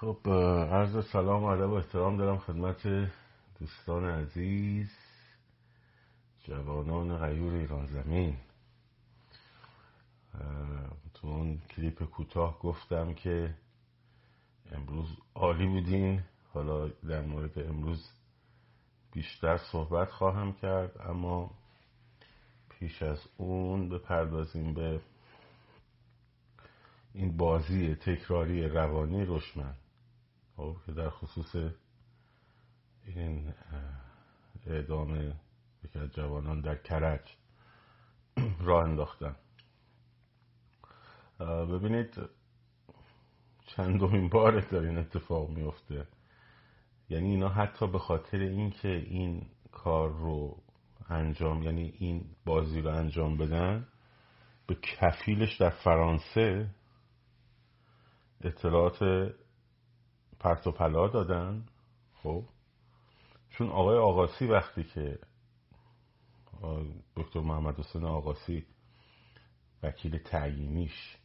خب عرض سلام و ادب و احترام دارم خدمت دوستان عزیز جوانان غیور ایران زمین. تو اون کلیپ کوتاه گفتم که امروز عالی بودین. حالا در مورد امروز بیشتر صحبت خواهم کرد اما پیش از اون بپردازیم به این بازی تکراری روانی رشمن. خب که در خصوص این اعدام یکی از جوانان در کرج راه انداختن. ببینید چندمین بار داره این اتفاق میفته. یعنی اینا حتی به خاطر اینکه این کار رو انجام یعنی این بازی رو انجام بدن به کفیلش در فرانسه اطلاعات پرت و پلا دادن. خب. چون آقای آقاسی وقتی که دکتر محمد حسین آقاسی وکیل تعیینیش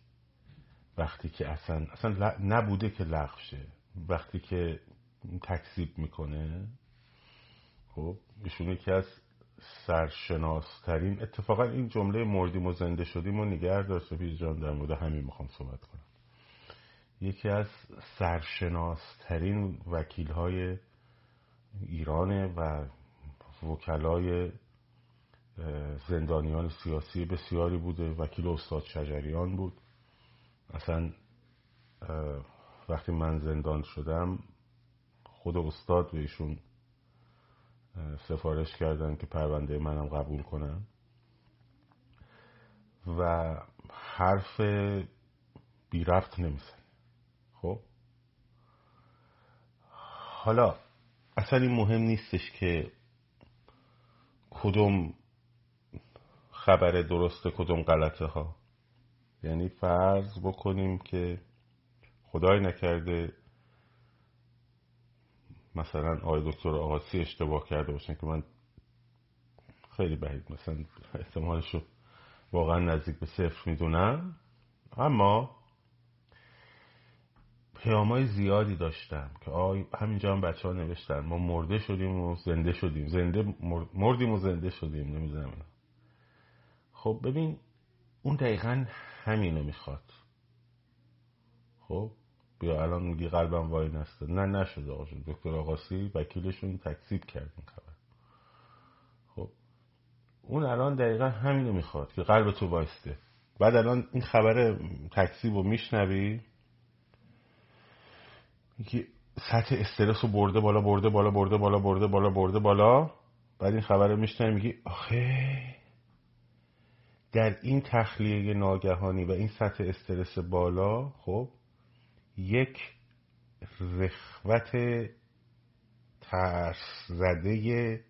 وقتی که اصلا اصلا نبوده که لغو شه. وقتی که تکذیب می‌کنه خب ایشون یکی از سرشناسترین اتفاقا این جمله مردیم و زنده شدیم و نگه داشته پیش جان در مورد همین می‌خوام صحبت کنم. یکی از سرشناسترین وکیل های ایرانه و وکلای زندانیان سیاسی بسیاری بوده وکیل استاد شجریان بود. اصلا وقتی من زندان شدم خود استاد به ایشون سفارش کردن که پرونده منم قبول کنن و حرف بی رفت نمیزن خب حالا اصلا این مهم نیستش که کدوم خبر درسته کدوم غلطه ها. یعنی فرض بکنیم که خدای نکرده مثلا آقای دکتر آقاسی اشتباه کرده باشن که من خیلی بعید مثلا احتمالش رو واقعا نزدیک به صفر می‌دونم. اما پیامای زیادی داشتم که آی همینجا هم بچه ها نوشتن. ما مرده شدیم و زنده شدیم. زنده مردیم و زنده شدیم نمی‌دونم خب ببین اون دقیقا همینو می‌خواد. خب؟ بیا الان میگی قلبم وای نسته نه نشده آقا دکتر آقاسی وکیلشون تکذیب کرد این خبر. خب؟ اون الان دقیقا همینو می‌خواد که قلب تو وایسته. بعد الان این خبر تکذیب رو میشنوی؟ که سطح استرس رو برده بالا برده بالا برده بالا برده بالا برده بالا. بعد این خبر رو میشنوی میگی آخه در این تخلیه ناگهانی و این سطح استرس بالا خب یک رخوت ترس زده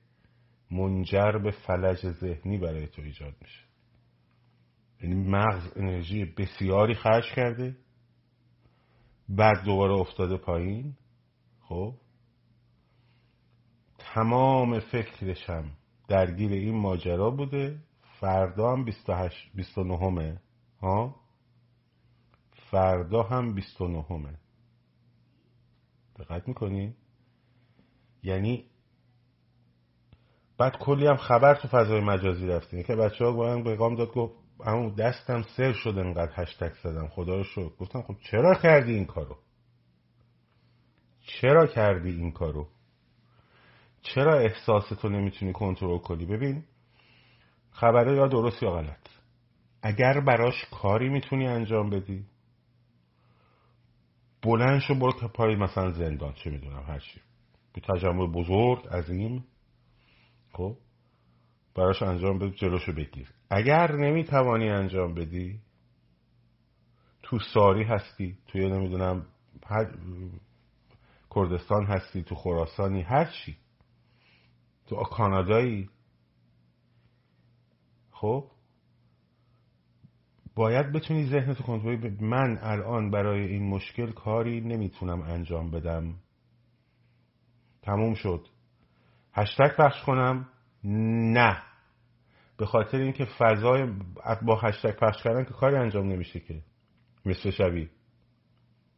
منجر به فلج ذهنی برای تو ایجاد میشه. یعنی مغز انرژی بسیاری خرج کرده. بعد دوباره افتاده پایین خب؟ تمام فکرشم درگیر این ماجرا بوده. فردا هم 28 29 ها؟ فردا هم 29 دقت می‌کنی؟ یعنی بعد کلی هم خبر تو فضای مجازی رفتیم که بچه ها باید پیغام داد گفت اما دستم سر شد انقدر هشتک زدم خدا رو شد گفتم خب چرا کردی این کارو؟ چرا کردی این کارو؟ چرا احساستو نمی‌تونی کنترل کنی؟ ببین خبره یا درست یا غلط. اگر براش کاری می‌تونی انجام بدی بلند شو برو که پای مثلا زندان چه می‌دونم هرچی به تجمع بزرگ عظیم خب براش انجام بده جلوشو بگیر. اگر نمی‌توانی انجام بدی تو ساری هستی توی نمی‌دونم کردستان هستی تو خراسانی هر چی. تو کانادایی. خب؟ باید بتونی ذهنتو کنترل من الان برای این مشکل کاری نمی‌تونم انجام بدم. تموم شد. هشتک پخش کنم. نه. به خاطر اینکه فضای با هشتگ پخش کردن که کاری انجام نمیشه که. مثل شبی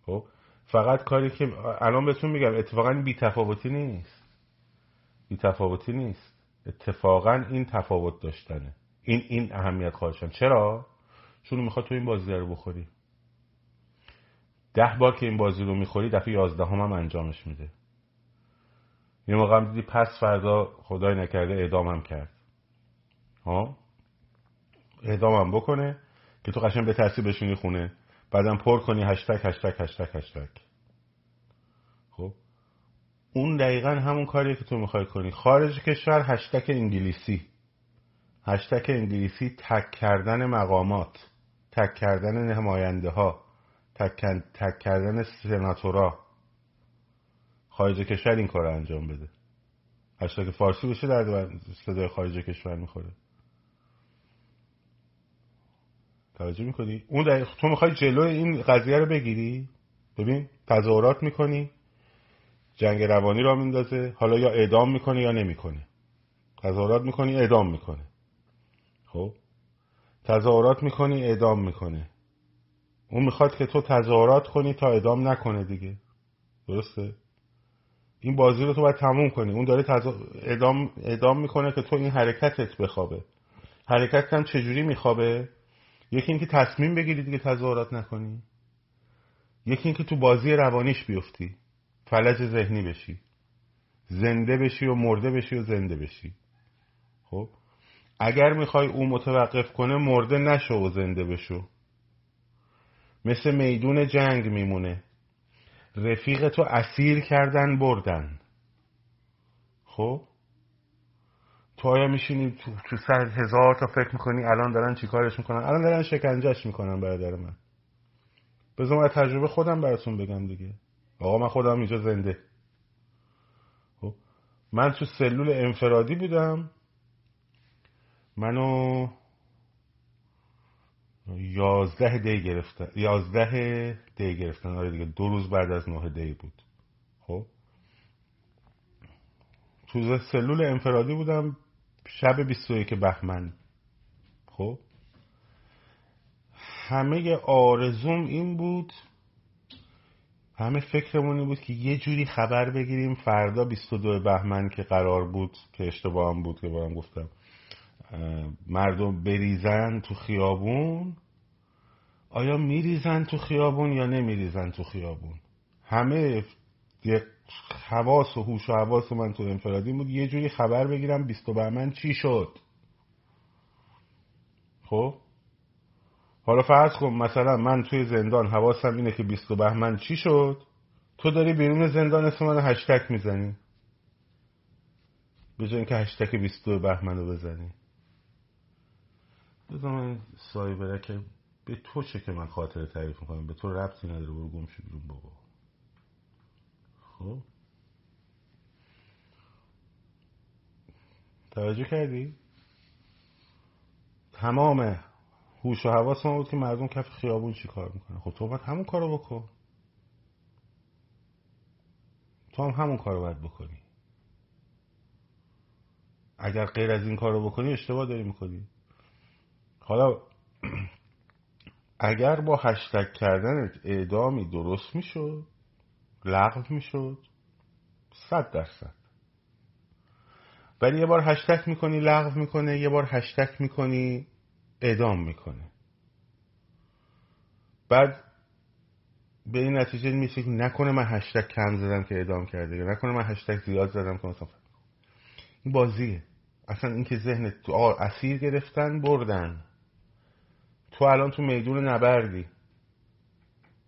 خب؟ فقط کاری که الان بهتون میگم اتفاقا بی تفاوتی نیست. بی تفاوتی نیست. اتفاقا این تفاوت داشتنه. این این اهمیت خواهشن چرا؟ چون می‌خواد تو این بازی رو بخوری. ده بار که این بازی رو می‌خوری دفعه یازده هم, هم انجامش میده. یه موقع هم دیدی پس فردا خدای نکرده اعدامم کرد. ها اعدامم بکنه که تو قشن به ترسی بشینی خونه بعدم پر کنی هشتک هشتک هشتک هشتک خب؟ اون دقیقا همون کاریه که تو می‌خوای کنی. خارج کشور هشتک انگلیسی. هشتک انگلیسی تک کردن مقامات تک کردن نماینده ها تک, تک کردن سناتورا. خارج کشور این کار انجام بده. هشتگ فارسی بشه در صدای خارج کشور می‌خوره. توجه می‌کنی؟ اون در... تو می‌خوای جلو این قضیه رو بگیری؟ ببین تظاهرات می‌کنی جنگ روانی را میندازه حالا یا اعدام می‌کنه یا نمی‌کنه تظاهرات می‌کنی اعدام می‌کنه خب؟ تظاهرات می‌کنی اعدام می‌کنه اون می‌خواد که تو تظاهرات کنی تا اعدام نکنه دیگه. درسته؟ این بازی رو تو باید تموم کنی. اون داره تز... ادام, ادام می‌کنه که تو این حرکتت بخوابه. حرکت هم چجوری میخوابه؟ یکی اینکه تصمیم بگیری دیگه تظاهرات نکنی. یکی اینکه تو بازی روانیش بیفتی. فلج ذهنی بشی. زنده بشی و مرده بشی و زنده بشی. خب؟ اگر می‌خوای او متوقف کنه مرده نشو و زنده بشو. مثل میدون جنگ میمونه. رفیق تو اسیر کردن بردن. خب؟ آیا میشینی تو, تو سر هزار تا فکر می‌کنی الان دارن چیکارش می‌کنن؟ الان دارن شکنجهش می‌کنن برادر من. بذار من تجربه خودم براتون بگم دیگه. آقا من خودم اینجا زنده. خب من تو سلول انفرادی بودم. منو یازده دی گرفتن یازده دی گرفتن. آره دیگه دو روز بعد از نه دی بود. خب تو سلول انفرادی بودم. شب 21 بهمن. خب؟ همه آرزوم این بود همه فکرمون بود که یه جوری خبر بگیریم فردا 22 بهمن که قرار بود که اشتباه بود که بارم گفتم مردم بریزن تو خیابون. آیا میریزن تو خیابون یا نمیریزن تو خیابون؟ همه حواس و هوش و حواس من تو انفرادی بود. یه جوری خبر بگیرم بیست بهمن چی شد. خب؟ حالا فرض کن مثلا من توی زندان حواسم اینه که بیست بهمن چی شد؟ تو داری بیرون زندان اسم من هشتک می‌زنی. به جای اینکه هشتک بیست بهمن رو بزنی. بذار من سایبره که به تو چه که من خاطر تعریف می‌کنم. به تو ربطی نداره. برو گم بیرون بابا. خب. توجه کردی؟ تمام هوش و حواس ما بود که مردم کف خیابون چی کار می‌کنه خب تو باید همون کارو بکن. تو هم همون کارو باید بکنی. اگر غیر از این کارو بکنی اشتباه داری می‌کنی. حالا اگر با هشتگ کردن اعدامی درست می‌شد لغو می‌شد. صد درصد. ولی یه بار هشتگ می‌کنی لغو می‌کنه. یه بار هشتگ می‌کنی اعدام می‌کنه. بعد به این نتیجه میشه که نکنه من هشتگ کم زدم که اعدام کرده نکنه من هشتگ زیاد زدم که مثلا این بازیه. اصلا اینکه ذهن تو اسیر گرفتن بردن. تو الان تو میدون نبردی.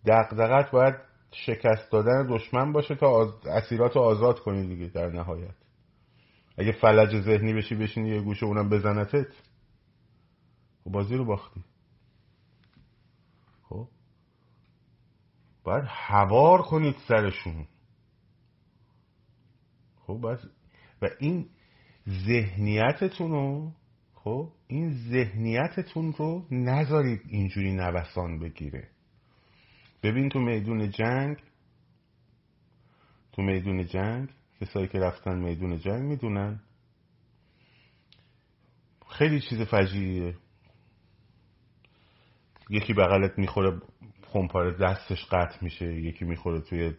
دقدقت باید شکست دادن دشمن باشه تا اسیرات رو آزاد کنی دیگه در نهایت. اگه فلج ذهنی بشی بشینی یه گوشه اونم بزنتت. خب بازی رو باختی. خب؟ باید هوار کنید سرشون. خب باید و این ذهنیتتون رو خب؟ این ذهنیتتون رو نذارید اینجوری نوسان بگیره. ببین تو میدون جنگ تو میدون جنگ کسایی که رفتن میدون جنگ می‌دونن. خیلی چیز فجیعیه. یکی بغلت می‌خوره خمپاره دستش قطع میشه یکی می‌خوره توی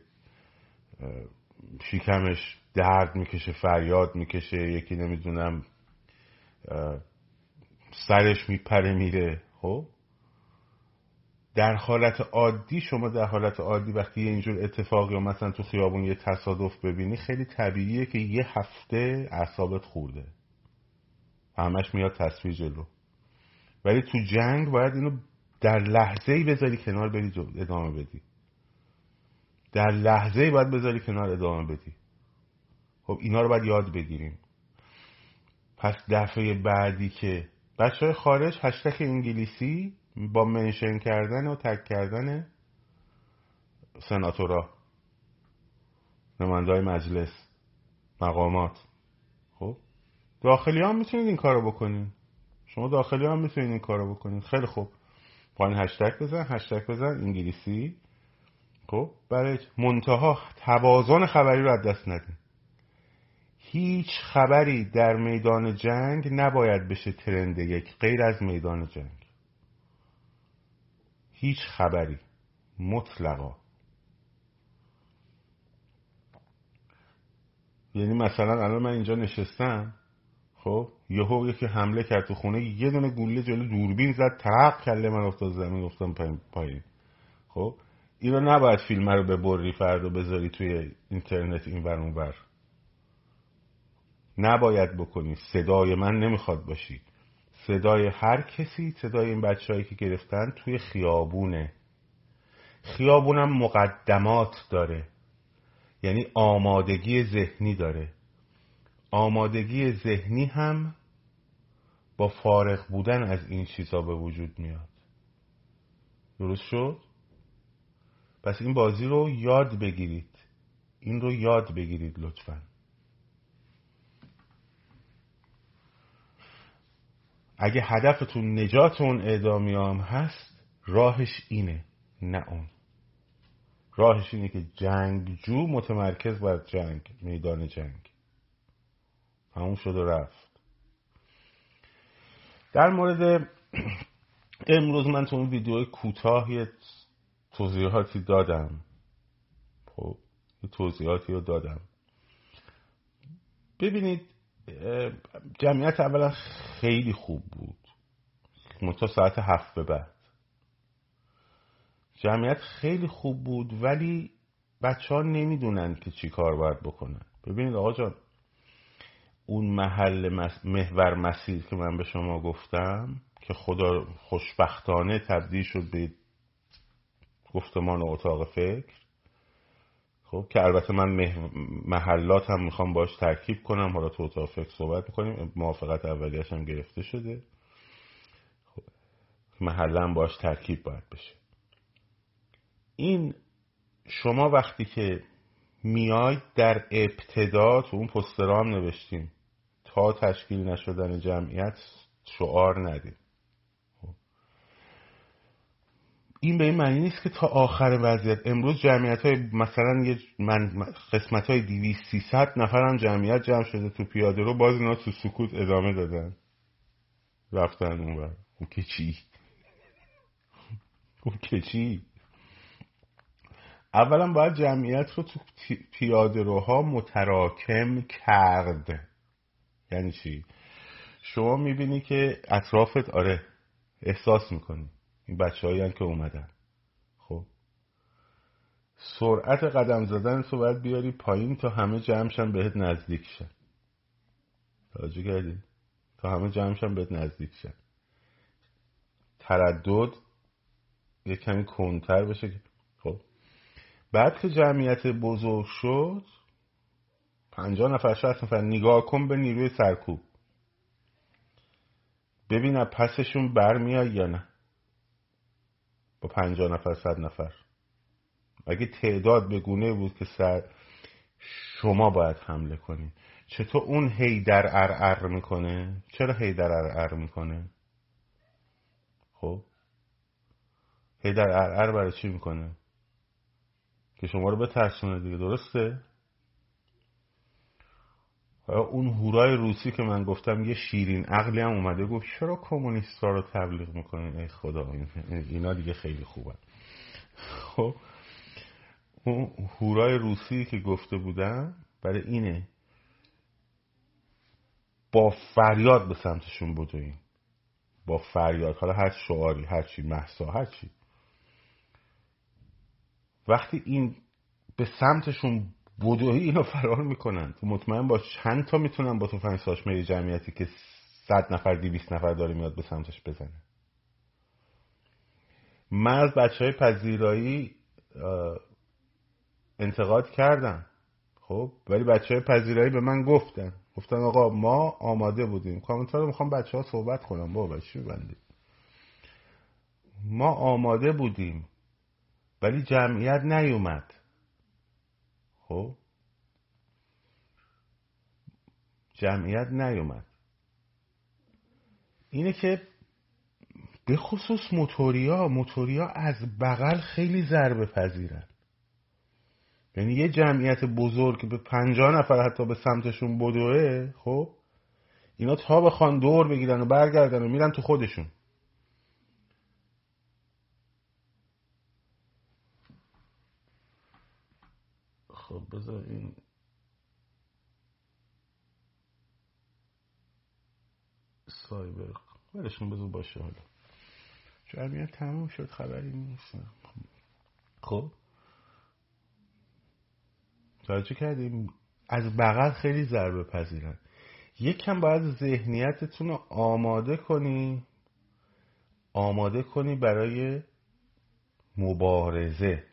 شیکمش درد می‌کشه فریاد می‌کشه یکی نمی‌دونم سرش میپره میره. خب؟ در حالت عادی شما در حالت عادی وقتی یه اینجور اتفاقی یا مثلا تو خیابون یه تصادف ببینی خیلی طبیعیه که یه هفته اعصابت خورده. همش میاد تصویر جلو. ولی تو جنگ باید اینو در لحظه ای بذاری کنار بری ادامه بدی. در لحظه ای باید بذاری کنار ادامه بدی. خب اینا رو باید یاد بگیریم. پس دفعه بعدی که بچه های خارج هشتک انگلیسی با منشن کردن و تک کردن سناتورا. نمانده های مجلس مقامات. خب؟ داخلی هم می‌تونید این کارو بکنین. شما داخلی هم می‌تونید این کارو بکنین. خیلی خوب. پایین هشتک بزن هشتک بزن انگلیسی. خب؟ برای منتها توازن خبری رو از دست ندین. هیچ خبری در میدان جنگ نباید بشه ترند یک غیر از میدان جنگ. هیچ خبری مطلقا. یعنی مثلا الان من اینجا نشستم خب یهو یکی حمله کرد تو خونه یه دونه گوله جلو دوربین زد ترق کله من افتاد زمین گفتم پایین خب اینو نباید فیلم رو ببری فردا بذاری توی اینترنت این ور اون نباید بکنی. صدای من نمی‌خواد باشی. صدای هر کسی صدای این بچههایی که گرفتن توی خیابونه. خیابونم مقدمات داره. یعنی آمادگی ذهنی داره. آمادگی ذهنی هم با فارغ بودن از این چیزا به وجود میاد. درست شد؟ پس این بازی رو یاد بگیرید. این رو یاد بگیرید لطفا. اگه هدفتون نجات اون اعدامیام هست راهش اینه نه اون. راهش اینه که جنگجو متمرکز بر جنگ میدان جنگ. همون شد و رفت. در مورد امروز من تو اون ویدیو کوتاه یه توضیحاتی دادم. خب یه توضیحاتی رو دادم. ببینید جمعیت اولا خیلی خوب بود. تا ساعت هفت به بعد. جمعیت خیلی خوب بود ولی بچه ها نمی‌دونن که چی کار باید بکنن. ببینید آقا جان اون محل محور مسیر که من به شما گفتم که خدا خوشبختانه تبدیل شد به گفتمان اتاق فکر خب که البته من محلات هم می‌خوام باش ترکیب کنم. حالا تو اتاق فکر صحبت می‌کنیم. موافقت اولیش هم گرفته شده. خب. محله هم باش ترکیب باید بشه. این شما وقتی که میاید در ابتدا تو اون پسترام نوشتیم تا تشکیل نشدن جمعیت شعار ندید این به این معنی نیست که تا آخر وضعیت. امروز جمعیت های مثلا یه من قسمت های دیویس سیصد نفر هم جمعیت جمع شده تو پیاده رو. باز اینا تو سکوت ادامه دادن. رفتن اون بر او که چی؟ او که چی؟ اولا باید جمعیت رو تو پیاده روها متراکم کرد. یعنی چی؟ شما می‌بینی که اطرافت آره احساس می‌کنی. این بچه هایی که اومدن. خب. سرعت قدم زدن تو باید بیاری پایین تا همه جمعشن بهت نزدیک شن. توجه کردی تا همه جمعشن بهت نزدیک شن. تردد یه کمی کنتر بشه خب. بعد که جمعیت بزرگ شد پنجاه نفر شهست نفر نگاه کن به نیروی سرکوب. ببین پسشون برمیاد یا نه. با پنجاه نفر صد نفر. اگه تعداد به گونه بود که سر شما باید حمله کنید چطور اون هی در ار می‌کنه؟ چرا هی در ار می‌کنه؟ خب؟ هی در ار برای چی می‌کنه؟ که شما رو بترسونه دیگه درسته؟ اون هورای روسی که من گفتم یه شیرین عقلی هم اومده گفت چرا کمونیست رو تبلیغ می‌کنین؟ ای خدا اینا دیگه خیلی خوبه خب اون هورای روسی که گفته بودم برای اینه با فریاد به سمتشون بدوین. با فریاد. حالا هر شعاری هر چی محسا هر چی. وقتی این به سمتشون بدوی اینا فرار می‌کنن. تو مطمئن با چند تا می‌تونن با تو ساشمه جمعیتی که صد نفر دیویست نفر داره میاد به سمتش بزنه. من از بچه های پذیرایی انتقاد کردم خب ولی بچه های پذیرایی به من گفتن. گفتن آقا ما آماده بودیم. کامنتار رو می‌خوام بچه ها صحبت کنم. بابا چی بندی ما آماده بودیم ولی جمعیت نیومد. خب؟ جمعیت نیومد. اینه که به خصوص موتوریا موتوریا از بغل خیلی ضربه پذیرن. یعنی یه جمعیت بزرگ به پنجاه نفر حتی به سمتشون بدوه خب؟ اینا تا بخوان دور بگیرن و برگردن و میرن تو خودشون. خب بذار این سایبر ولشون بذار باشه حالا. جمعیت تموم شد خبری نیست. خب. توجه کردیم؟ از بغل خیلی ضربه پذیرن. یکم باید ذهنیتتون رو آماده کنی. آماده کنی برای مبارزه.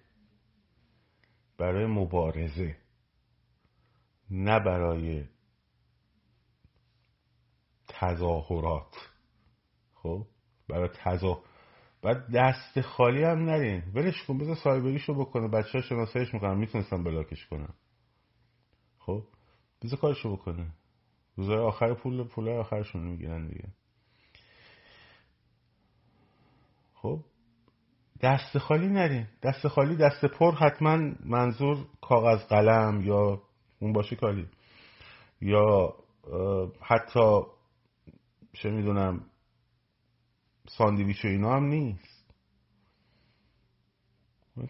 برای مبارزه نه برای تظاهرات. خب؟ برای تظاهر. بعد دست خالی هم نرین. ولش کن بذار سایبریشو بکنه. بچه ها شناسایش می‌کنن. می‌تونستم بلاکش کنم خب؟ بذار کارشو بکنه. روزای آخر پول پول آخرشون می‌گیرن دیگه. خب؟ دست خالی نرین. دست خالی دست پر حتما منظور کاغذ قلم یا اون باشه کالی. یا حتی چه می‌دونم ساندویچ و اینا هم نیست.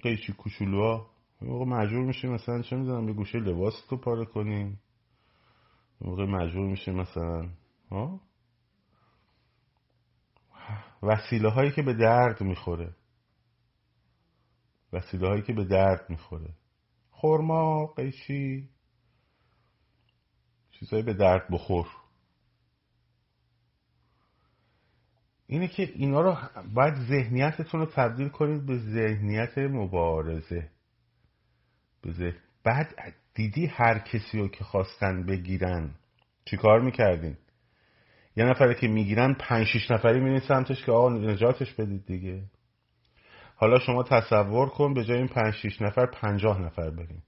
قیچی کوچولوها. موقع مجبور میشیم مثلا چه می‌دونم یه گوشه لباس تو پاره کنیم. موقع مجبور میشیم مثلا ها؟ وسیله هایی که به درد می‌خوره. وسیله هایی که به درد می‌خوره. خورما قیچی چیزهایی به درد بخور. اینه که اینا رو باید ذهنیتتون رو تبدیل کنید به ذهنیت مبارزه. به بعد دیدی هر کسی رو که خواستن بگیرن. چیکار می‌کردین؟ یه نفره که می‌گیرن پنج شیش نفری میرین سمتش که آقا نجاتش بدید دیگه. حالا شما تصور کن به جای این پنج شیش نفر پنجاه نفر برین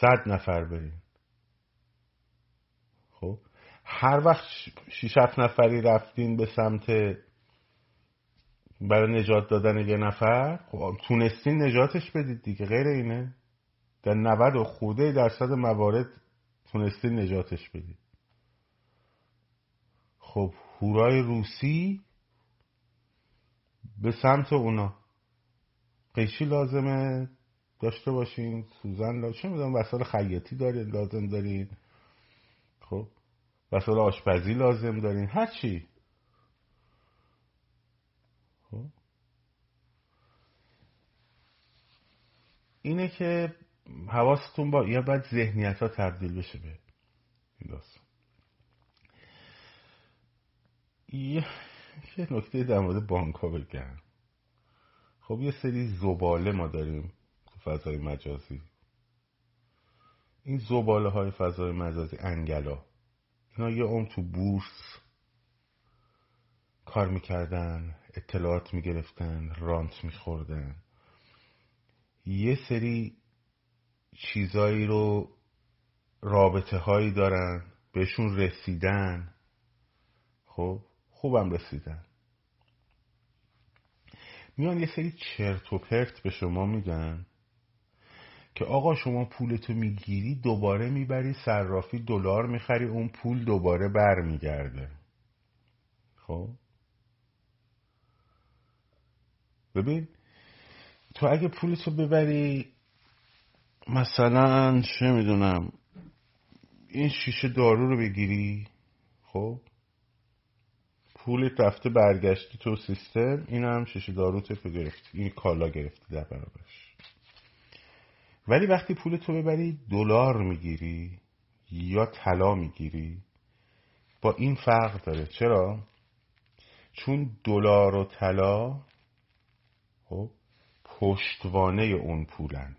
صد نفر برین خب؟ هر وقت شیش هفت نفری رفتین به سمت برای نجات دادن یه نفر خب تونستین نجاتش بدید دیگه غیر اینه. در 90 و خوده درصد موارد تونستین نجاتش بدید. خب هورای روسی به سمت اونا. قیشی لازمه. داشته باشین. سوزن لازم می‌دونم وسایل خیاطی دارین لازم دارین. خب. وسایل آشپزی لازم دارین. هر چی. خب. اینه که حواستون با یا باید ذهنیت ها تبدیل بشه به این داستان. یه نکته در مورد بانک ها بگم. خب یه سری زباله ما داریم تو فضای مجازی. این زباله های فضای مجازی انگلا اینا یه عمر تو بورس کار می‌کردن اطلاعات می‌گرفتن رانت میخوردن. یه سری چیزایی رو رابطه هایی دارن بهشون رسیدن. خب؟ خوبم رسیدن. میان یه سری چرت و پرت به شما میدن که آقا شما پولتو می‌گیری دوباره می‌بری صرافی دلار می‌خری اون پول دوباره برمیگرده. خب؟ ببین تو اگه پولتو ببری مثلا چه می‌دونم این شیشه دارو رو بگیری خب؟ پول رفته برگشتی تو سیستم این هم شیشه دارو تو گرفتی. این کالا گرفتی در برابرش. ولی وقتی پول تو ببری دلار می‌گیری یا طلا می‌گیری. با این فرق داره. چرا؟ چون دلار و طلا خب پشتوانه اون پولن.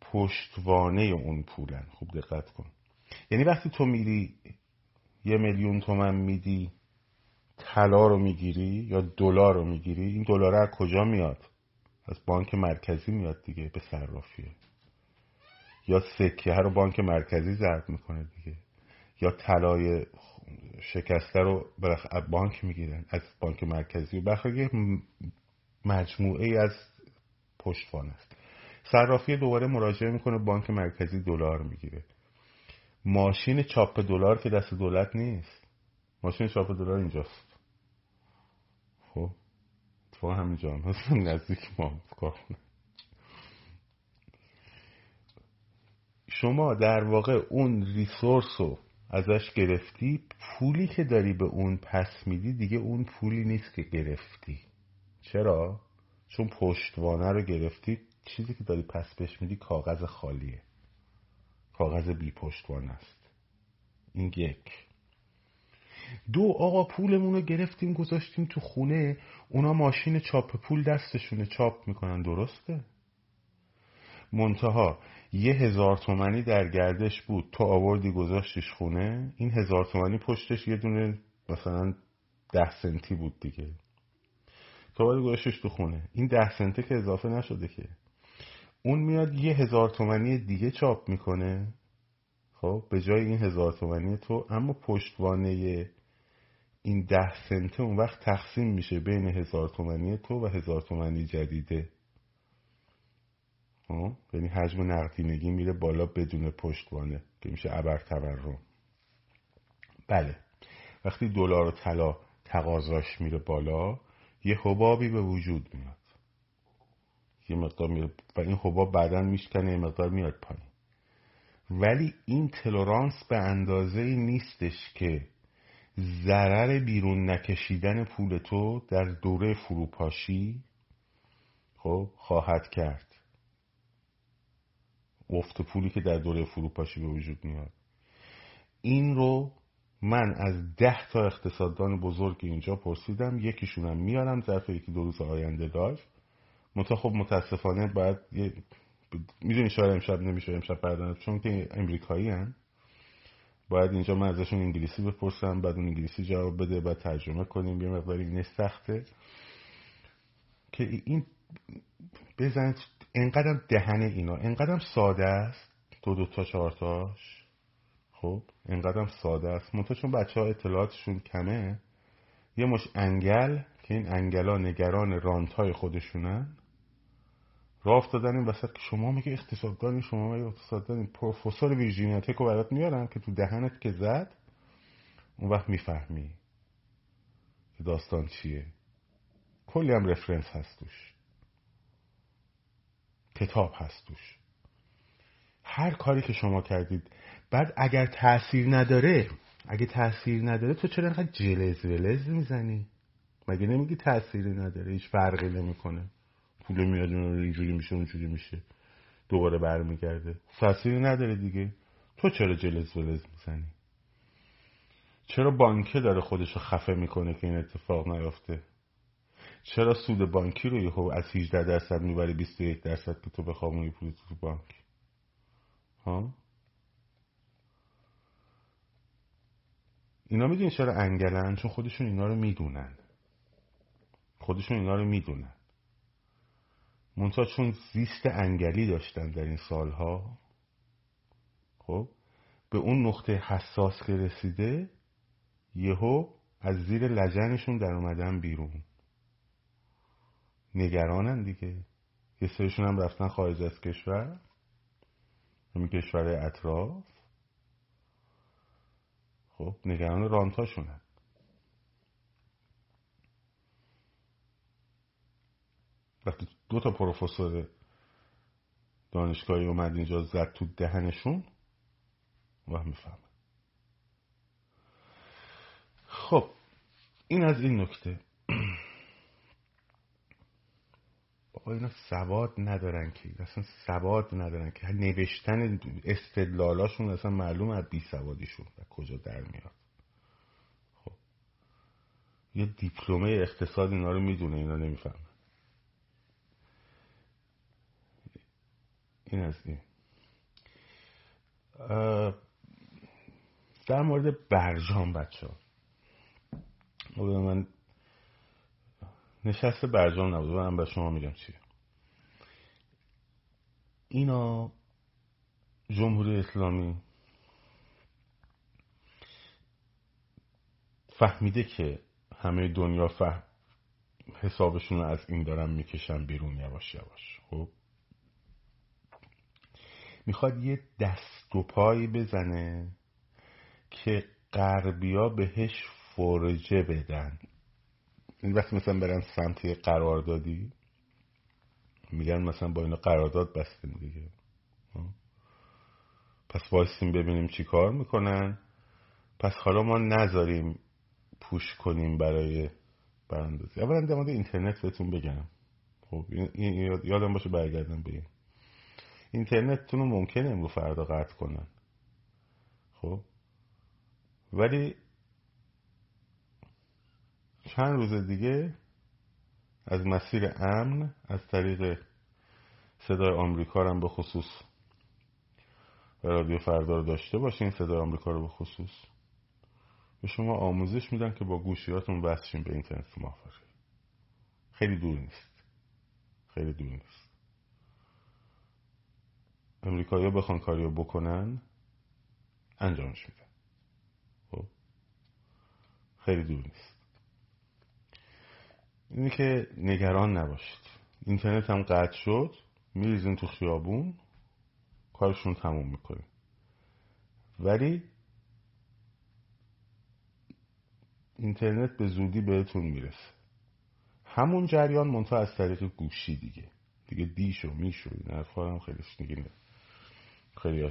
پشتوانه اون پولن. خوب دقت کن. یعنی وقتی تو میری یه میلیون تومن میدی طلا رو می‌گیری یا دلار رو می‌گیری این دلار از کجا میاد؟ از بانک مرکزی میاد دیگه به صرافیه. یا سکه رو بانک مرکزی ضرب می‌کنه دیگه. یا طلای شکسته رو از بانک می‌گیرن از بانک مرکزی. و بخیر مجموعه ای از پشتوان است. صرافی دوباره مراجعه می‌کنه بانک مرکزی دلار می‌گیره. ماشین چاپ دلار که دست دولت نیست. ماشین چاپ دلار اینجاست. خب تو همینجا هم نزدیک ما کار شما در واقع اون ریسورس رو ازش گرفتی پولی که داری به اون پس میدی دیگه اون پولی نیست که گرفتی. چرا؟ چون پشتوانه رو گرفتی چیزی که داری پس بهش میدی کاغذ خالیه. کاغذ بی پشتوانه است. این یک. دو آقا پولمون رو گرفتیم گذاشتیم تو خونه. اونا ماشین چاپ پول دستشونه. چاپ می‌کنن. درسته؟ منتها یه هزار تومنی در گردش بود. تو آوردی گذاشتش خونه. این هزار تومنی پشتش یه دونه مثلا ده سنتی بود دیگه. تو آوردی گذاشتش تو خونه. این ده سنته که اضافه نشده که. اون میاد یه هزار تومنی دیگه چاپ می‌کنه. خب به جای این هزار تومنی تو اما پشتوانه این ده سنته اون وقت تقسیم میشه بین هزار تومنی تو و هزار تومنی جدیده. خب؟ یعنی حجم نقدینگی میره بالا بدون پشتوانه که میشه ابر تورم. بله وقتی دلار و طلا تقاضاش میره بالا یه حبابی به وجود میاد. یه مقدار میره و این حباب بعدا میشکنه یه مقدار میاد پایین. ولی این تلورانس به اندازه نیستش که ضرر بیرون نکشیدن پول تو در دوره فروپاشی خب خواهد کرد. افت پولی که در دوره فروپاشی به وجود میاد. این رو من از ده تا اقتصاددان بزرگ اینجا پرسیدم. یکیشونم میارم ظرف یکی دو روز آینده داشت. منتها خب متاسفانه باید یه می‌دونی شاید امشب نمیشه امشب پردن چون که امریکایی هن. باید اینجا من ازشون انگلیسی بپرسم بعد اون انگلیسی جواب بده بعد ترجمه کنیم یه مقداری این سخته. که این بزنید انقدر دهنه اینا انقدر ساده است. دو دو تا چهارتاش خب انقدر ساده است. منتها چون بچه ها اطلاعاتشون کمه یه مش انگل که این انگلا نگران رانت های خودشونن. راه افتادن این وسط که شما میگه اقتصاددانی شما میگه اقتصاددانی پروفسور ویرجینیا تک برات میارم که تو دهنت که زد اون وقت می‌فهمی که داستان چیه. کلی هم رفرنس هست توش. کتاب هست توش. هر کاری که شما کردید بعد اگر تاثیر نداره اگه تاثیر نداره تو چرا انقدر جلز ولز می‌زنی؟ مگه نمیگی تأثیری نداره؟ هیچ فرقی نمی‌کنه. پول میاد اینجوری میشه اونجوری میشه. دوباره برمیگرده. تأثیری نداره دیگه. تو چرا جلز ولز می‌زنی؟ چرا بانکه داره خودشو خفه می‌کنه که این اتفاق نیافته چرا سود بانکی رو یهو از 18 درصد می‌بره 21 درصد که تو بخوابونی پول تو بانک؟ ها؟ اینا می‌دونی چرا انگلن؟ چون خودشون اینا رو می‌دونن. خودشون اینا رو می‌دونن. منتها چون زیست انگلی داشتن در این سالها خب به اون نقطه حساس که رسیده یهو از زیر لجنشون در اومدن بیرون. نگرانن دیگه. یه سریشون هم رفتن خارج از کشور همین کشور اطراف. خب نگران رانتاشونن. وقتی دو تا پروفسور دانشگاهی اومد اینجا زد تو دهنشون. و میفهم خب این از این نکته. بابا اینا سواد ندارن که اصلا سواد ندارن که. نوشتن استدلالاشون اصلا معلوم از بی سوادیشون و کجا در میاد. خب یه دیپلمه اقتصاد اینا رو می‌دونه اینا نمی‌فهمن. این این. در مورد برجام بچه ها. من نشست برجام نبود من به شما میگم چیه. اینا جمهوری اسلامی فهمیده که همه دنیا فهم حسابشون رو از این دارن می‌کشن بیرون یواش یواش. خب می‌خواد یه دست و پایی بزنه که غربیا بهش فرجه بدن. این وقتی مثلا برن سمت قراردادی میگن مثلا با اینا قرارداد بستیم دیگه. پس وایسیم ببینیم چی کار می‌کنن. پس حالا ما نذاریم پوش کنیم برای براندازی. اولا در مورد اینترنت بهتون بگم. خب یادم باشه برگردم به اینترنتتون رو ممکنه امرو فردا قطع کنن خب؟ ولی چند روز دیگه از مسیر امن از طریق صدای آمریکا هم به خصوص رادیو فردا رو داشته باشین صدای آمریکا رو به خصوص. به شما آموزش میدن که با گوشیاتون وصلشین به اینترنت موفقی خیلی دور نیست. خیلی دور نیست. امریکایی بخوان کاریو بکنن انجامش میدن. خب؟ خیلی دور نیست. اینه که نگران نباشید. اینترنت هم قطع شد میریزین تو خیابون کارشون تموم می‌کنه ولی اینترنت به زودی بهتون می‌رسه. همون جریان منتها از طریق گوشی دیگه. دیگه دیش و میش و این حرفا هم خیلی نگینه خیلی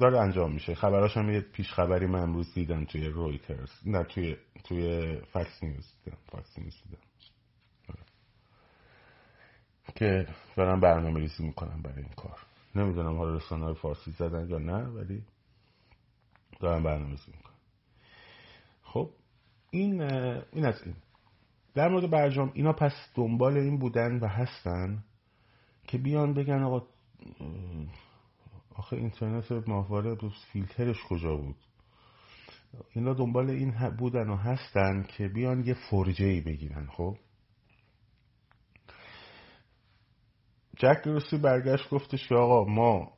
داره انجام میشه. خبراش هم یه پیش خبری من امروز دیدم توی رویترز. نه توی توی فکس نیوز دیدم. فکس نیوز دیدم. که برام برنامه ریزی می‌کنم برای این کار. نمی‌دونم حالا رسانه های فارسی زدن یا نه ولی دارم برنامه ریزی می‌کنم. خب این این از این. در مورد برجام اینا پس دنبال این بودن و هستن که بیان بگن آقا آخه اینترنت ماهواره فیلترش کجا بود؟ اینا دنبال این بودن و هستن که بیان یه فرجه ای بگیرن خب؟ جک روسی برگشت گفتش که آقا ما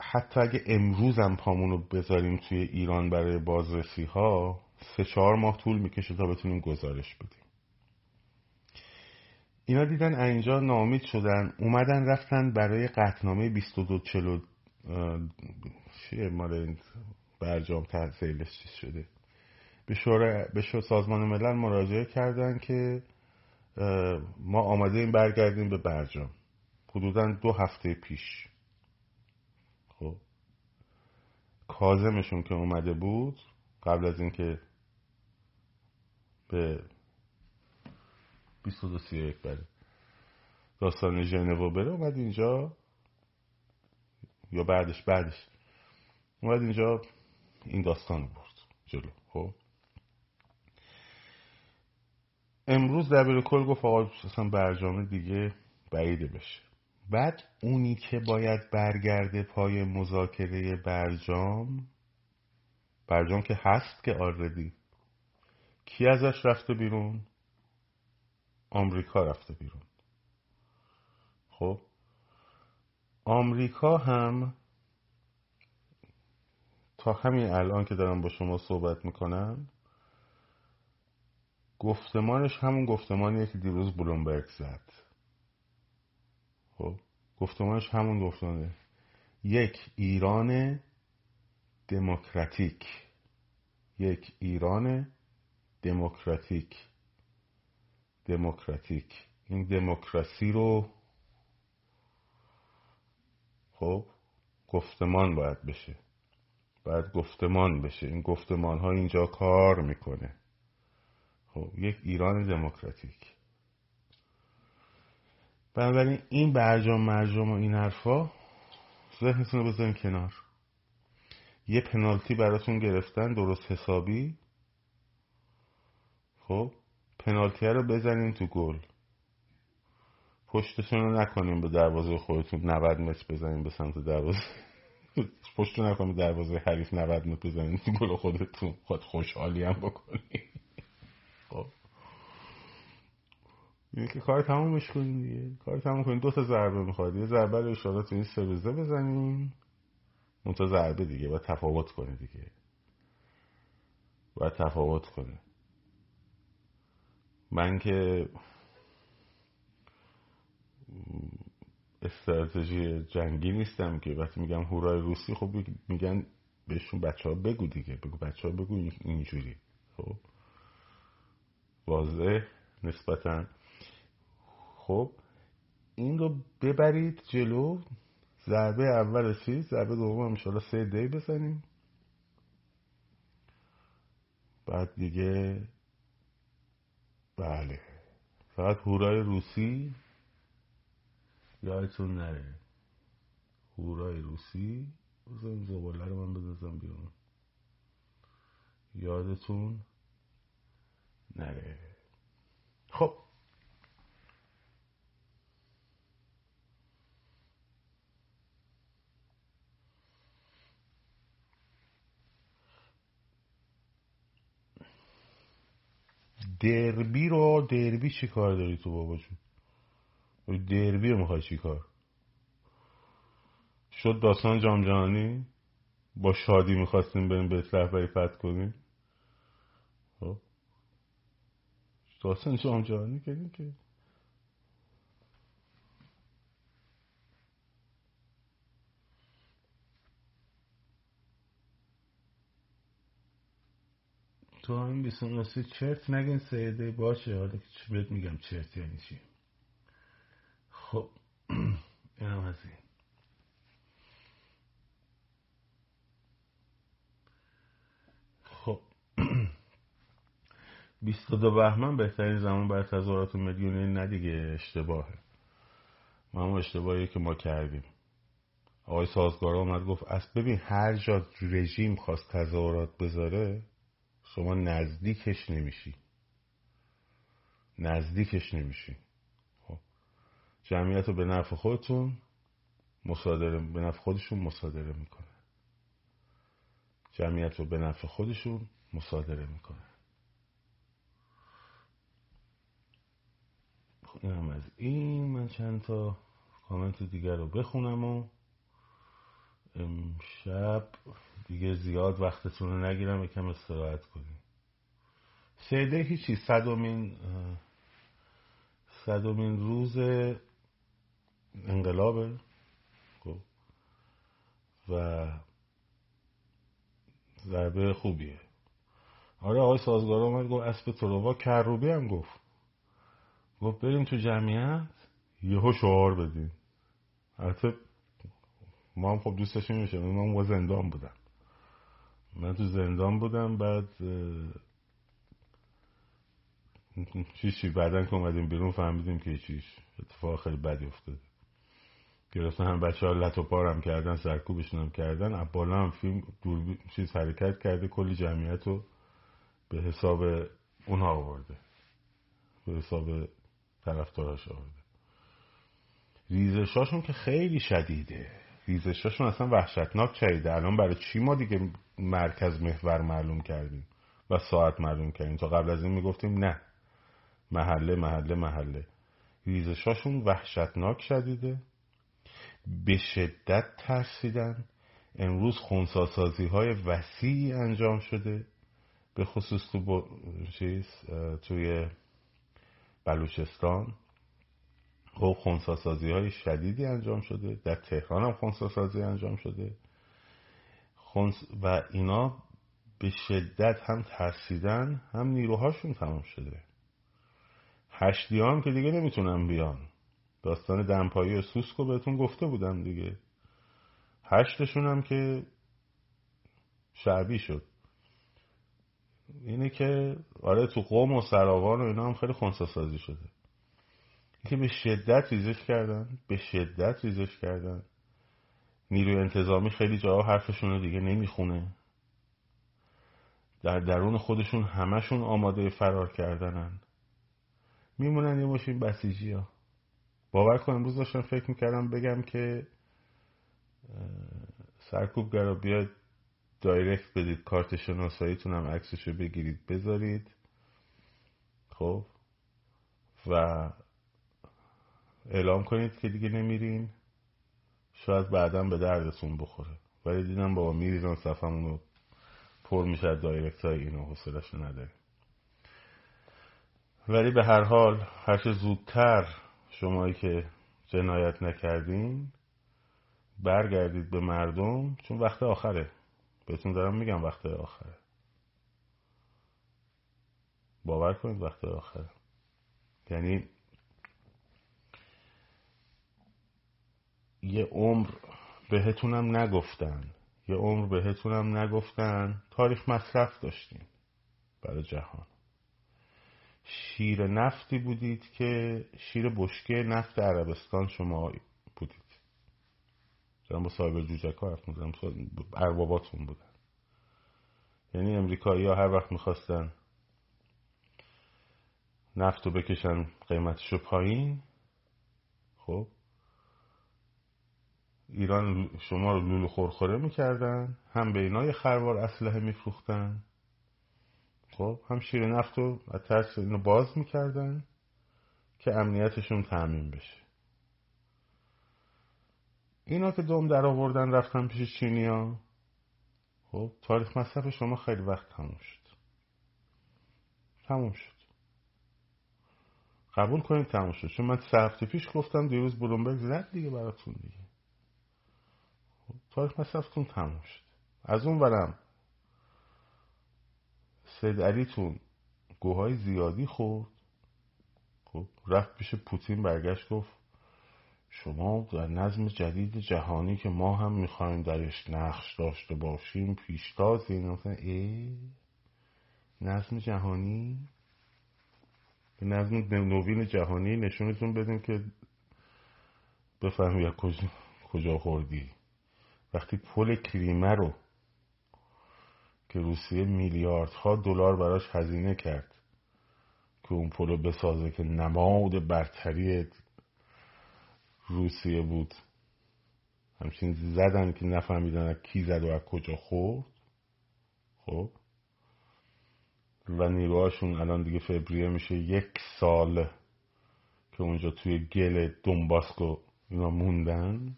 حتی اگه امروز هم پامونو بذاریم توی ایران برای بازرسی ها سه چهار ماه طول می‌کشه تا بتونیم گزارش بدیم. اینا دیدن اینجا نامید شدن اومدن رفتن برای قطنامه 22 چلو چیه مال برجام تحصیلش چیز شده؟ به شورای به سازمان ملل مراجعه کردن که ما آماده این برگردیم به برجام. حدودا دو هفته پیش. خب. کازمشون که اومده بود قبل از اینکه به 2231 بره داستان ژنو بره اومد اینجا. یا بعدش بعدش. اومد اینجا این داستان برد جلو خب؟ امروز دبیر کل گفت آقا اصلا برجامه دیگه بعیده بشه. بعد اونی که باید برگرده پای مذاکره برجام برجام که هست که آردی کی ازش رفته بیرون؟ آمریکا رفته بیرون. خب؟ آمریکا هم تا همین الان که دارم با شما صحبت می‌کنم گفتمانش همون گفتمانیه که دیروز بلومبرگ زد. خب گفتمانش همون گفتمانه. یک ایران دموکراتیک. یک ایران دموکراتیک. دموکراتیک. این دموکراسی رو خب گفتمان باید بشه. باید گفتمان بشه. این گفتمان ها اینجا کار می‌کنه. خب یک ایران دموکراتیک. بنابراین این برجام مرجام و این حرفا ذهنتون رو بذارین کنار. یه پنالتی براتون گرفتن درست حسابی. خب پنالتی رو بزنین تو گل. پشتتون رو نکنیم به دروازه خودتون 90 متر بزنین به سمت دروازه. پشت نکنیم به دروازه حریف 90 متر بزنین تو گل خودتون. خود خوشحالی هم بکنین خب. اینه که کار تمومش کنیم دیگه. کار تموم کنیم. دو تا ضربه می‌خواد. یه ضربه رو اشاره تو این سروزه بزنیم. اون تا ضربه دیگه. باید تفاوت کنه دیگه. باید تفاوت کنه. من که استراتژی جنگی نیستم که وقتی میگم هورای روسی خب میگن بهشون بچه ها بگو دیگه. بگو بچه ها بگو اینجوری. خب؟ واضح؟ نسبتا. خب؟ این رو ببرید جلو. ضربه اول چیز؟ ضربه دوم انشالله سه دی بزنیم. بعد دیگه بله. فقط هورای روسی. یادتون نره. هورای روسی؟ بزنیم زباله رو من بزنم بیرون. یادتون نره. خب. دربی رو دربی چی کار داری تو بابا جون؟ دربی رو می‌خوای چی کار؟ شد داستان جام جهانی؟ با شادی می‌خواستیم بریم به رهبری فتح کنیم؟ خب. داستان جام جهانی کردیم که تو همین بیسون چرت نگین سیده باشه حالا که بهت میگم چرت یعنی چی؟ خب این هم از خب بیست دو بهمن بهترین زمان برای تظاهرات میلیونی ندیگه اشتباهه. ما هم اشتباهی که ما کردیم. آقای سازگار آمد گفت از ببین هر جا رژیم خواست تظاهرات بذاره شما نزدیکش نمیشی. نزدیکش نمیشی. جمعیت رو به نفع خودتون مصادره به نفع خودشون مصادره می‌کنه. جمعیت رو به نفع خودشون مصادره می‌کنه. خب، هم از این. من چند تا کامنت دیگر رو بخونم و امشب دیگه زیاد وقتتون رو نگیرم یکم استراحت کنیم. سیده هیچی صدومین صدومین روز انقلابه خب. و ضربه خوبیه. آره آقای سازگار آمد گفت اسب تروا کروبی هم گفت. گفت بریم تو جمعیت یهو شعار بدیم. البته ما هم خب دوست داشتیم میشه من زندان بودم. من تو زندان بودم بعد چی چی بعدا که اومدیم بیرون فهمیدیم که چیش اتفاق خیلی بدی افتاده. گرفتن هم بچه ها لط و پارم کردن سرکوبشون هم کردن بالا هم فیلم دور چیز حرکت کرده کلی جمعیت رو به حساب اونها آورده. به حساب طرفداراش آورده. ریزشاشون که خیلی شدیده. ریزشاشون اصلا وحشتناک شدیده. الان برای چی ما دیگه مرکز محور معلوم کردیم و ساعت معلوم کردیم؟ تا قبل از این می‌گفتیم نه. محله محله محله. ریزشاشون وحشتناک شدیده. به شدت ترسیدن. امروز خونساسازی های وسیعی انجام شده. به خصوص تو چیز توی بلوچستان. خب خونساسازی های شدیدی انجام شده. در تهران هم خونساسازی انجام شده. و اینا به شدت هم ترسیدن هم نیروهاشون تمام شده. هشتی هم که دیگه نمی‌تونم بیان. داستان دمپایی سوسکو بهتون گفته بودم دیگه. هشتشون هم که شعبی شد. اینه که آره تو قوم و سراوان و اینا هم خیلی خونسا سازی شده. که به شدت ریزش کردن به شدت ریزش کردن. نیروی انتظامی خیلی جاها حرفشون رو دیگه نمی‌خونه. در درون خودشون همشون آماده فرار کردنن. میمونن یه ماشین بسیجی ها باور کن امروز داشتم فکر می‌کردم بگم که سرکوبگرا بیاید دایرکت بدید کارت شناساییتون هم عکسشو بگیرید بذارید. خب؟ و اعلام کنید که دیگه نمیرین. شاید بعدا به دردتون بخوره. ولی دیدم بابا میریزن صفمون رو پر میشه دایرکت های اینو حسلش نداریم. ولی به هر حال هرچه زودتر شمایی که جنایت نکردین برگردید به مردم چون وقت آخره. بهتون دارم میگم وقت آخره. باور کنید وقت آخره. یعنی یه عمر بهتونم نگفتن. یه عمر بهتونم نگفتن. تاریخ مصرف داشتیم برای جهان. شیر نفتی بودید که شیر بشکه نفت عربستان شما بودید. دارم با صاحب جوجک ها حرف می‌زنم. ارباباتون بودن. یعنی امریکایی ها هر وقت می‌خواستن نفت رو بکشن قیمتش پایین خب ایران شما رو لولو خورخوره می‌کردن هم به اینا یه خروار اسلحه میفروختن خب هم شیر نفت رو از ترس اینو باز می‌کردن که امنیتشون تعمین بشه. اینا که دوم در آوردن رفتن پیش چینیا خب تاریخ مصرف شما خیلی وقت تموم شد. تموم شد. قبول کنید تموم شد. چون من سه پیش گفتم دیروز بلومبرگ زد دیگه براتون دیگه. خب تاریخ مصرفتون تموم شد. از اون برم سید علیتون گوهای زیادی خورد. خب رفت پیش پوتین برگشت گفت شما در نظم جدید جهانی که ما هم می‌خوایم درش نقش داشته باشیم پیشتاز این ای نظم جهانی؟ نظم نوین جهانی نشونتون بدیم که بفهمی کجا خوردی. وقتی پل کریمه رو که روسیه میلیاردها دلار براش هزینه کرد که اون پل رو بسازه که نماد برتری روسیه بود. همچین زدن که نفهمیدن کی زد و از کجا خورد. خب. و نیروهاشون الان دیگه فوریه میشه یک سال که اونجا توی گل دنباسکو اینا موندن.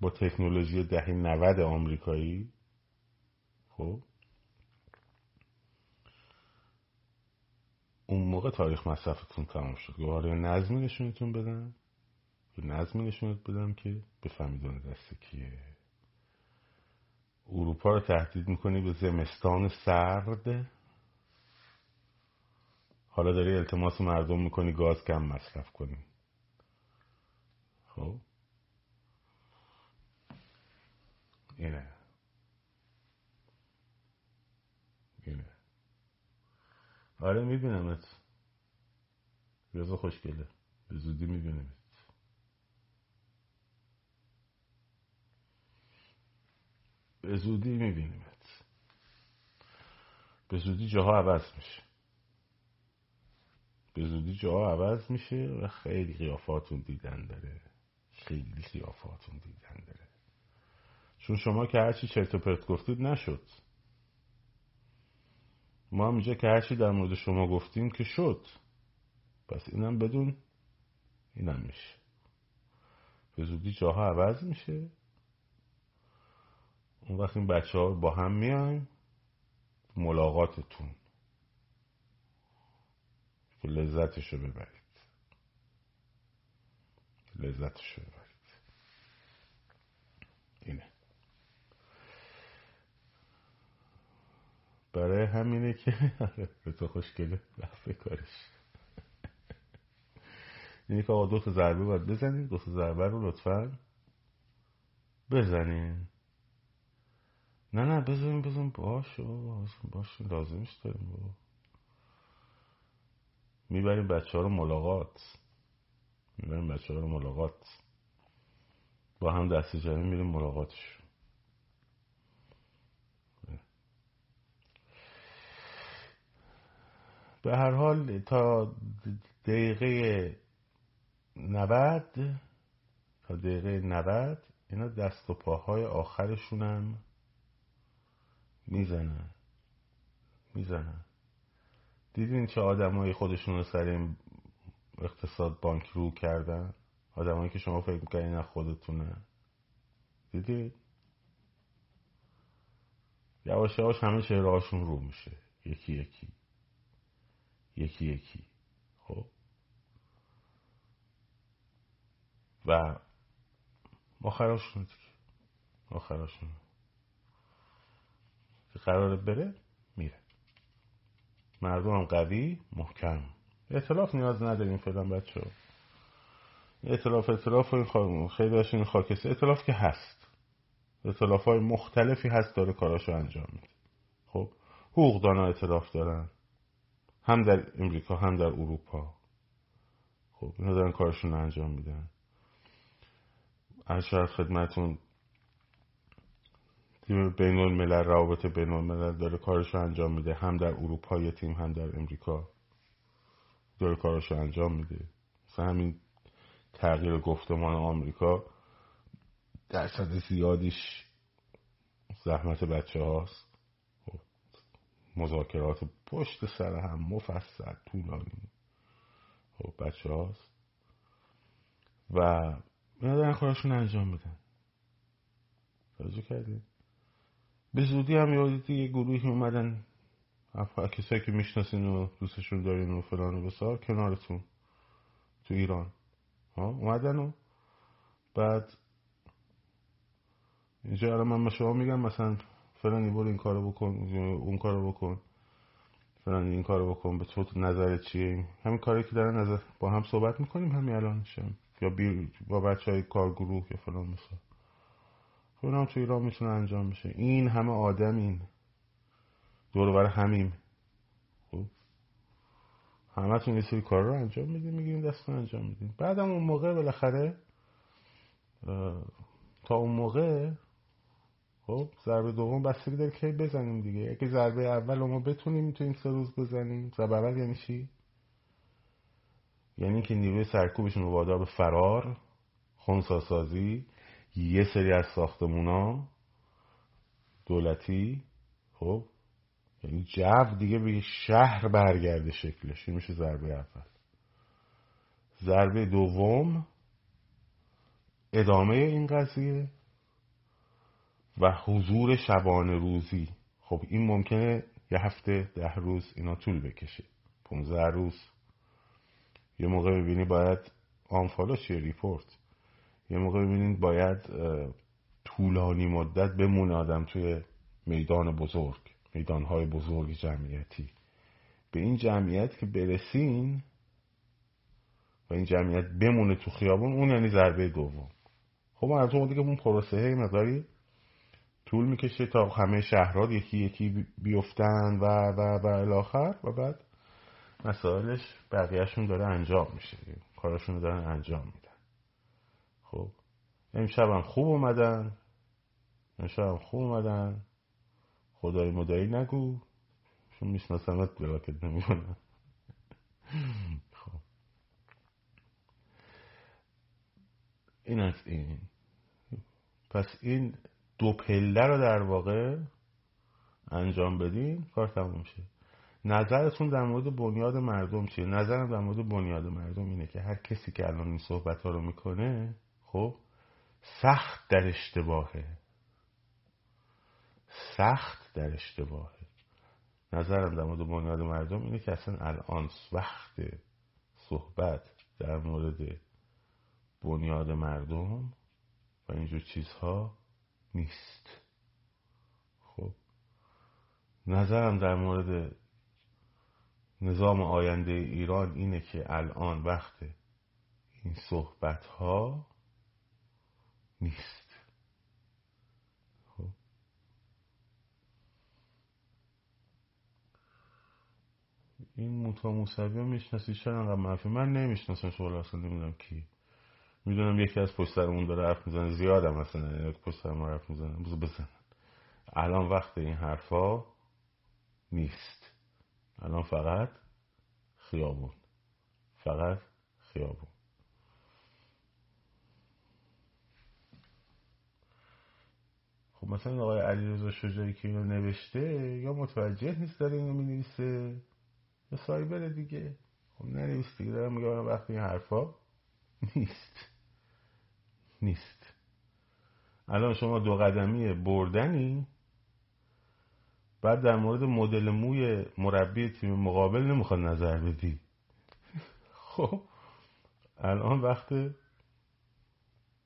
با تکنولوژی دهی 90 آمریکایی. خب. اون موقع تاریخ مصرفتون تمام شد. گواره نظمی نشونتون یه نظمی نشونت بدم که بفهمید اون دست کیه. اروپا رو تهدید می‌کنی به زمستان سرد. حالا داری التماس مردم می‌کنی گاز کم مصرف کنی. خب. اینه. آره میبینمت. رضا خوشگله. به زودی میبینمت. به زودی میبینیمت به زودی جاها عوض میشه. به زودی جاها عوض میشه و خیلی قیافاتون دیدن داره. خیلی قیافاتون دیدن داره. چون شما که هرچی چرت و پرت گفتید نشد. ما هم اینجا که هرچی در مورد شما گفتیم که شد. پس اینم بدون اینم میشه. به زودی جاها عوض میشه. اون وقت این بچه ها با هم میایم. ملاقاتتون. که لذتش رو ببرید. لذتش رو ببرید. اینه. برای همینه که به تو خوشگله. لفه کارش. اینه که آقا دو تا ضربه باید بزنید. دو تا رو لطفا بزنین نه نه بزنین بزن باش باش لازمش داریم بابا. می‌بریم بچه ها رو ملاقات. می‌بریم بچه ها رو ملاقات. با هم دست جمعی میریم ملاقاتش. به هر حال تا دقیقه نود تا دقیقه نود اینا دست و پاهای آخرشونم می‌زنن. می‌زنن. دیدین چه آدمایی خودشون رو سر اقتصاد بانک رو کردن؟ آدمایی که شما فکر می‌کنین از خودتونه. دیدید یواش یواش همه چهرهاشون رو میشه. یکی یکی. یکی یکی. خب. و آخراشون دیگه. آخراشون که قراره بره میره. مردم هم قوی محکم. اعتلاف نیاز نداریم فعلا بچه ها اعتلاف اعتلاف خیلی این خاکسته اعتلاف که هست. اعتلاف های مختلفی هست داره کاراشو انجام میده. خب. حقوقدانا اعتلاف دارن. هم در امریکا هم در اروپا. خب اینا دارن کارشون انجام میدن. ارشاد خدمتون تیم بین الملل روابط بین الملل داره کارش انجام میده. هم در اروپا یه تیم هم در امریکا داره کارش انجام میده. مثلا همین تغییر گفتمان آمریکا درصد زیادیش زحمت بچه هاست خب، مذاکرات پشت سر هم مفصل طولانی. خب بچه هاست و اینا دارن کارشون انجام میدن. توجه کردید به زودی هم یادیدی یه گروهی اومدن. کسایی که می‌شناسین و دوستشون دارین و فلان و بسار کنارتون تو ایران. ها اومدن و بعد اینجا الان من شما میگم مثلا فلان برو این کارو بکن اون کارو بکن. فلان این کارو بکن به تو نظر چیه؟ همین کاری که دارن نظر با هم صحبت می‌کنیم همین الان یا بی... با بچه های کارگروه یا فلان مثلا خب هم تو ایران می‌تونه انجام بشه. این همه آدم این. دور بر همیم. خب؟ همه تون یه سری کار رو انجام میدیم میگیم دست انجام میدیم بعدم اون موقع بالاخره تا اون موقع خب ضربه دوم بستگی داره که بزنیم دیگه. اگه ضربه اول ما بتونیم تو این سه روز بزنیم. ضربه اول یعنی چی؟ یعنی که نیروی سرکوبشون وادار به فرار خونساسازی یه سری از ساختمونا دولتی. خب یعنی جو دیگه به شهر برگرده شکلش. این میشه ضربه اول. ضربه دوم ادامه این قضیه. و حضور شبانه روزی. خب این ممکنه یه هفته ده روز اینا طول بکشه. پونزه روز. یه موقع ببینی باید آنفالو چیه؟ ریپورت. یه موقع ببینید باید طولانی مدت بمونه آدم توی میدان بزرگ میدانهای بزرگ جمعیتی. به این جمعیت که برسین و این جمعیت بمونه تو خیابون اون یعنی ضربه دوم. خب من از اون اون پروسه مقداری طول می‌کشه تا همه شهرها یکی یکی بیفتن و و و الاخر و بعد مسائلش بقیهشون داره انجام میشه. کارشون دارن انجام میدن. خب. امشب هم خوب اومدن. امشب هم خوب اومدن. خدای مدایی نگو. چون میشناسمت بلاکت نمی‌کنم خب. این از این. پس این دو پله رو در واقع انجام بدین کار تموم شه نظرتون در مورد بنیاد مردم چیه؟ نظرم در مورد بنیاد مردم اینه که هر کسی که الان این صحبت ها رو می‌کنه خب سخت در اشتباهه. سخت در اشتباهه. نظرم در مورد بنیاد مردم اینه که اصلا الان وقت صحبت در مورد بنیاد مردم و اینجور چیزها نیست. خب نظرم در مورد نظام آینده ایران اینه که الان وقت این صحبت ها نیست. خب. این موتا موسوی ها می‌شناسی؟ چرا انقدر منفی من نمی‌شناسم شغل اصلا نمی‌دونم کی. می‌دونم یکی از پشت سرمون داره حرف می‌زنه. زیادم مثلا یک پشت سرمون حرف می‌زنه. بزن بزن. الان وقت این حرفا نیست. الان فقط خیابون. فقط خیابون. خب مثلا آقای علیرضا شجاعی که اینو نوشته یا متوجه نیست داره اینو می‌نویسه یا سایبر دیگه. خب ننویس دیگه. دارم میگه وقتی این حرفا نیست. نیست. الان شما دو قدمی بردنی؟ بعد در مورد مدل موی مربی تیم مقابل نمی‌خواد نظر بدی. خب الان وقت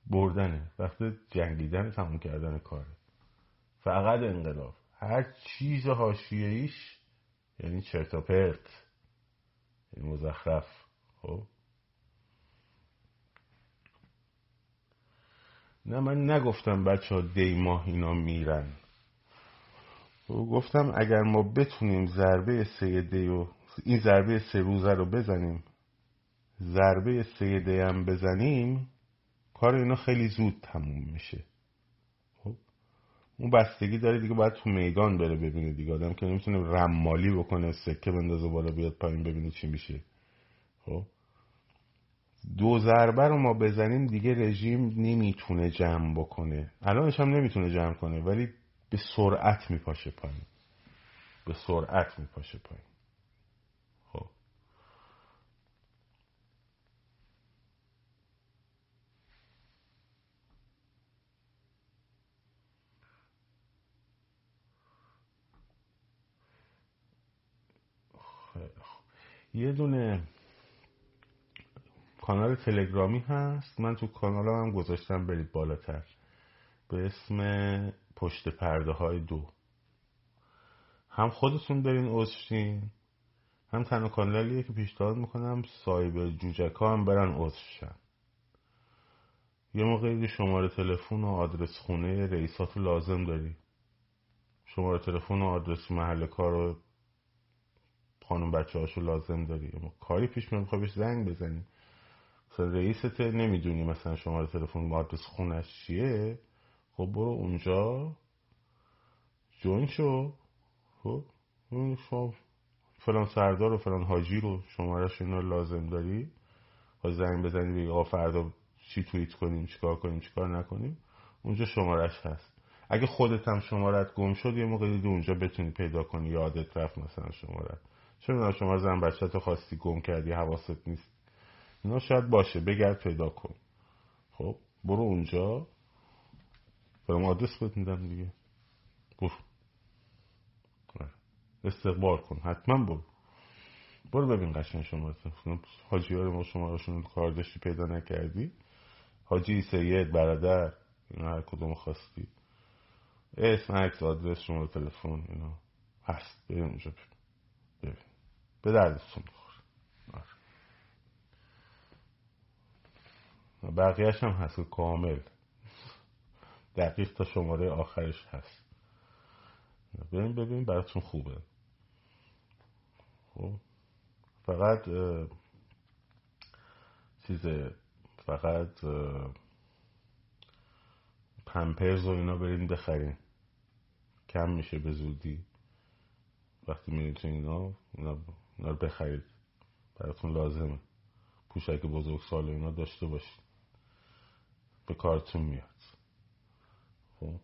بردنه وقت جنگیدن تموم کردن کاره. فقط انقلاب. هر چیز ایش یعنی چرتا پرت یعنی مزخرف. خب؟ نه من نگفتم بچه ها دی ماه اینا میرن. گفتم اگر ما بتونیم ضربه سه دی و این ضربه سه روزه رو بزنیم ضربه سه دی هم بزنیم کار اینا خیلی زود تموم میشه. خب اون بستگی داره دیگه باید تو میدان بره ببینه دیگه. آدم که نمی‌تونه رمالی بکنه سکه بندازه بالا بیاد پایین ببینه چی میشه. خب دو ضربه رو ما بزنیم دیگه رژیم نمی‌تونه جمع بکنه. الانش هم نمی‌تونه جمع کنه ولی به سرعت میپاشه پایین. به سرعت میپاشه پایین. خب. یه دونه کانال تلگرامی هست. من تو کانال هم گذاشتم برید بالاتر. به اسم پشت پرده های دو. هم خودتون برین عضوشین. هم تنها کانالیه که پیشنهاد می‌کنم سایب جوجک ها هم برن عضو یه موقعی شماره تلفن و آدرس خونه رئیسات لازم داری شماره تلفن و آدرس محل کار و خانم بچه هاشو لازم داری کاری پیش میاد بهش زنگ بزنی. مثلا رئیست نمی‌دونی مثلا شماره تلفن و آدرس خونش چیه؟ خب برو اونجا جوین شو. خب شما فلان سردار و فلان حاجی رو شمارش اینا لازم داری؟ خواهی زنگ بزنی بگی آقا فردا چی توییت کنیم چیکار کنیم چیکار نکنیم؟ اونجا شمارش هست. اگه خودت هم شمارت گم شد یه موقع دیگه اونجا بتونی پیدا کنی یادت رفت مثلا شمارت چون شما زن بچه تو خواستی گم کردی حواست نیست. اینا شاید باشه بگرد پیدا کن. خب برو اونجا. برام آدرس بهت میدم دیگه. برو. آره. استقبال کن حتما برو. برو ببین قشن شما حاجی ها ما شما راشون کار داشتی پیدا نکردی. حاجی سید برادر اینا هر کدوم خواستی. اسم عکس آدرس شما تلفن اینا. هست بریم اونجا. ببین به دردتون بقیهش هم هست کامل. دقیق تا شماره آخرش هست. ببین ببین براتون خوبه. خب. فقط چیز فقط پمپرز و اینا برین بخرین. کم میشه به زودی. وقتی میرین تو اینا اینا رو بخرید. براتون لازمه. پوشک بزرگ سال اینا داشته باشید به کارتون میاد. خب.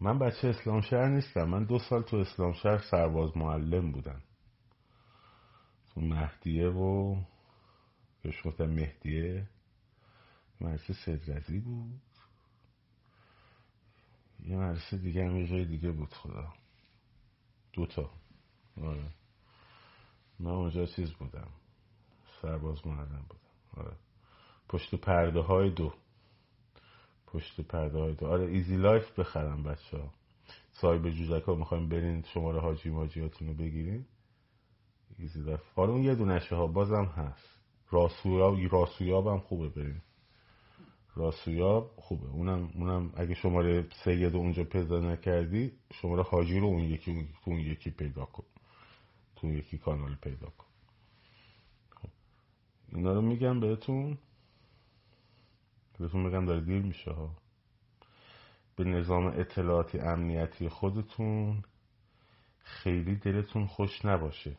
من بچه اسلام شهر نیستم. من دو سال تو اسلام شهر سرباز معلم بودم. تو مهدیه و بهش گفتم مهدیه. مدرسه صدرزی بود. یه مدرسه دیگه هم یه جای دیگه بود خدا. دوتا آره. من اونجا چیز بودم. سرباز معلم بودم. آره. پشت پرده های دو. پشت پرده های دو. آره ایزی لایف بخرم بچه ها صاحب جوجک ها می‌خوایم برین شماره حاجی ماجیاتون رو بگیرین. ایزی لایف حالا اون یه دونشه ها بازم هست. راسویاب راسویاب هم خوبه بریم راسویاب خوبه. اونم اونم اگه شماره سید اونجا پیدا نکردی شماره حاجی رو اون یکی اون یکی پیدا کن. تو یکی کانال پیدا کن. خب. اینا رو میگم بهتون. بهتون میگم داره دیر میشه ها. به نظام اطلاعاتی امنیتی خودتون خیلی دلتون خوش نباشه.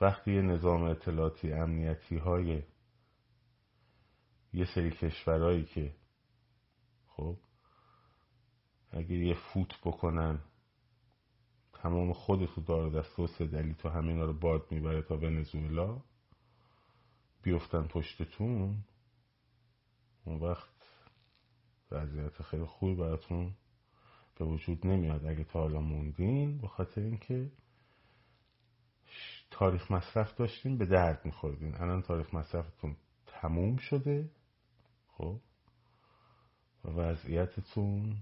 وقتی یه نظام اطلاعاتی امنیتی های یه سری کشورهایی که خب اگه یه فوت بکنن تمام خودتو دار دست و سدلی تو همینا رو باد می‌بره تا ونزوئلا بیفتن پشتتون اون وقت وضعیت خیلی خوبی براتون به وجود نمیاد. اگه تا حالا موندین به خاطر اینکه تاریخ مصرف داشتین به درد میخوردین. الان تاریخ مصرفتون تموم شده خب؟ و وضعیتتون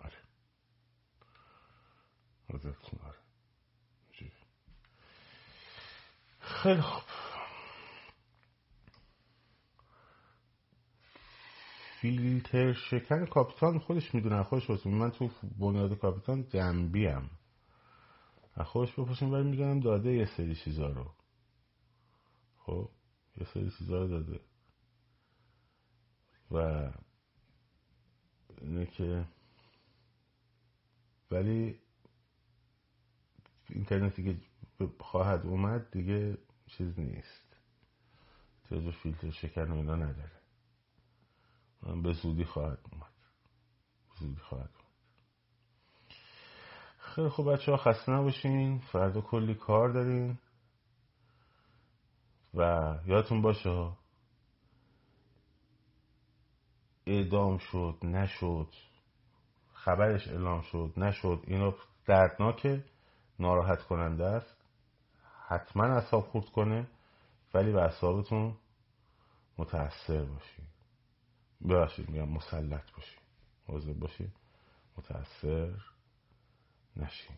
آره. وضعیتتون آره. خیلی خوب. فیلتر شکن کاپیتان خودش می‌دونه. خودش بسیم من تو بنیاد کاپیتان جنبیم از خودش بپرسیم ولی می‌دونم داده یه سری چیزا رو. خب یه سری چیزا رو داده. و اینه که ولی اینترنتی که خواهد اومد دیگه چیز نیست. جز فیلتر شکن و اینا نداره. به زودی خواهد اومد. زودی خواهد اومد. خیلی خوب بچه ها خسته نباشین. فردا کلی کار دارین. و یادتون باشه اعدام شد نشد خبرش اعلام شد نشد اینا دردناکه ناراحت کننده است. حتما اصاب خورد کنه ولی به اصابتون متاثر باشید ببخشید میگم مسلط باشید واضح باشید متاثر نشین.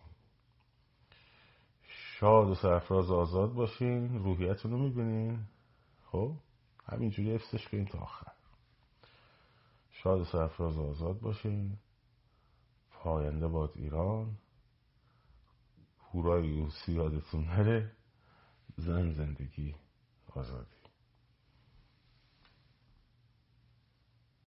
شاد و سرفراز آزاد باشین. روحیتون رو می‌بینین. خب؟ همینجوری حفظش کنین تا آخر. شاد و سرفراز آزاد باشین. پاینده باد ایران. هورای یوسی یادتون نره. زن زندگی آزادی.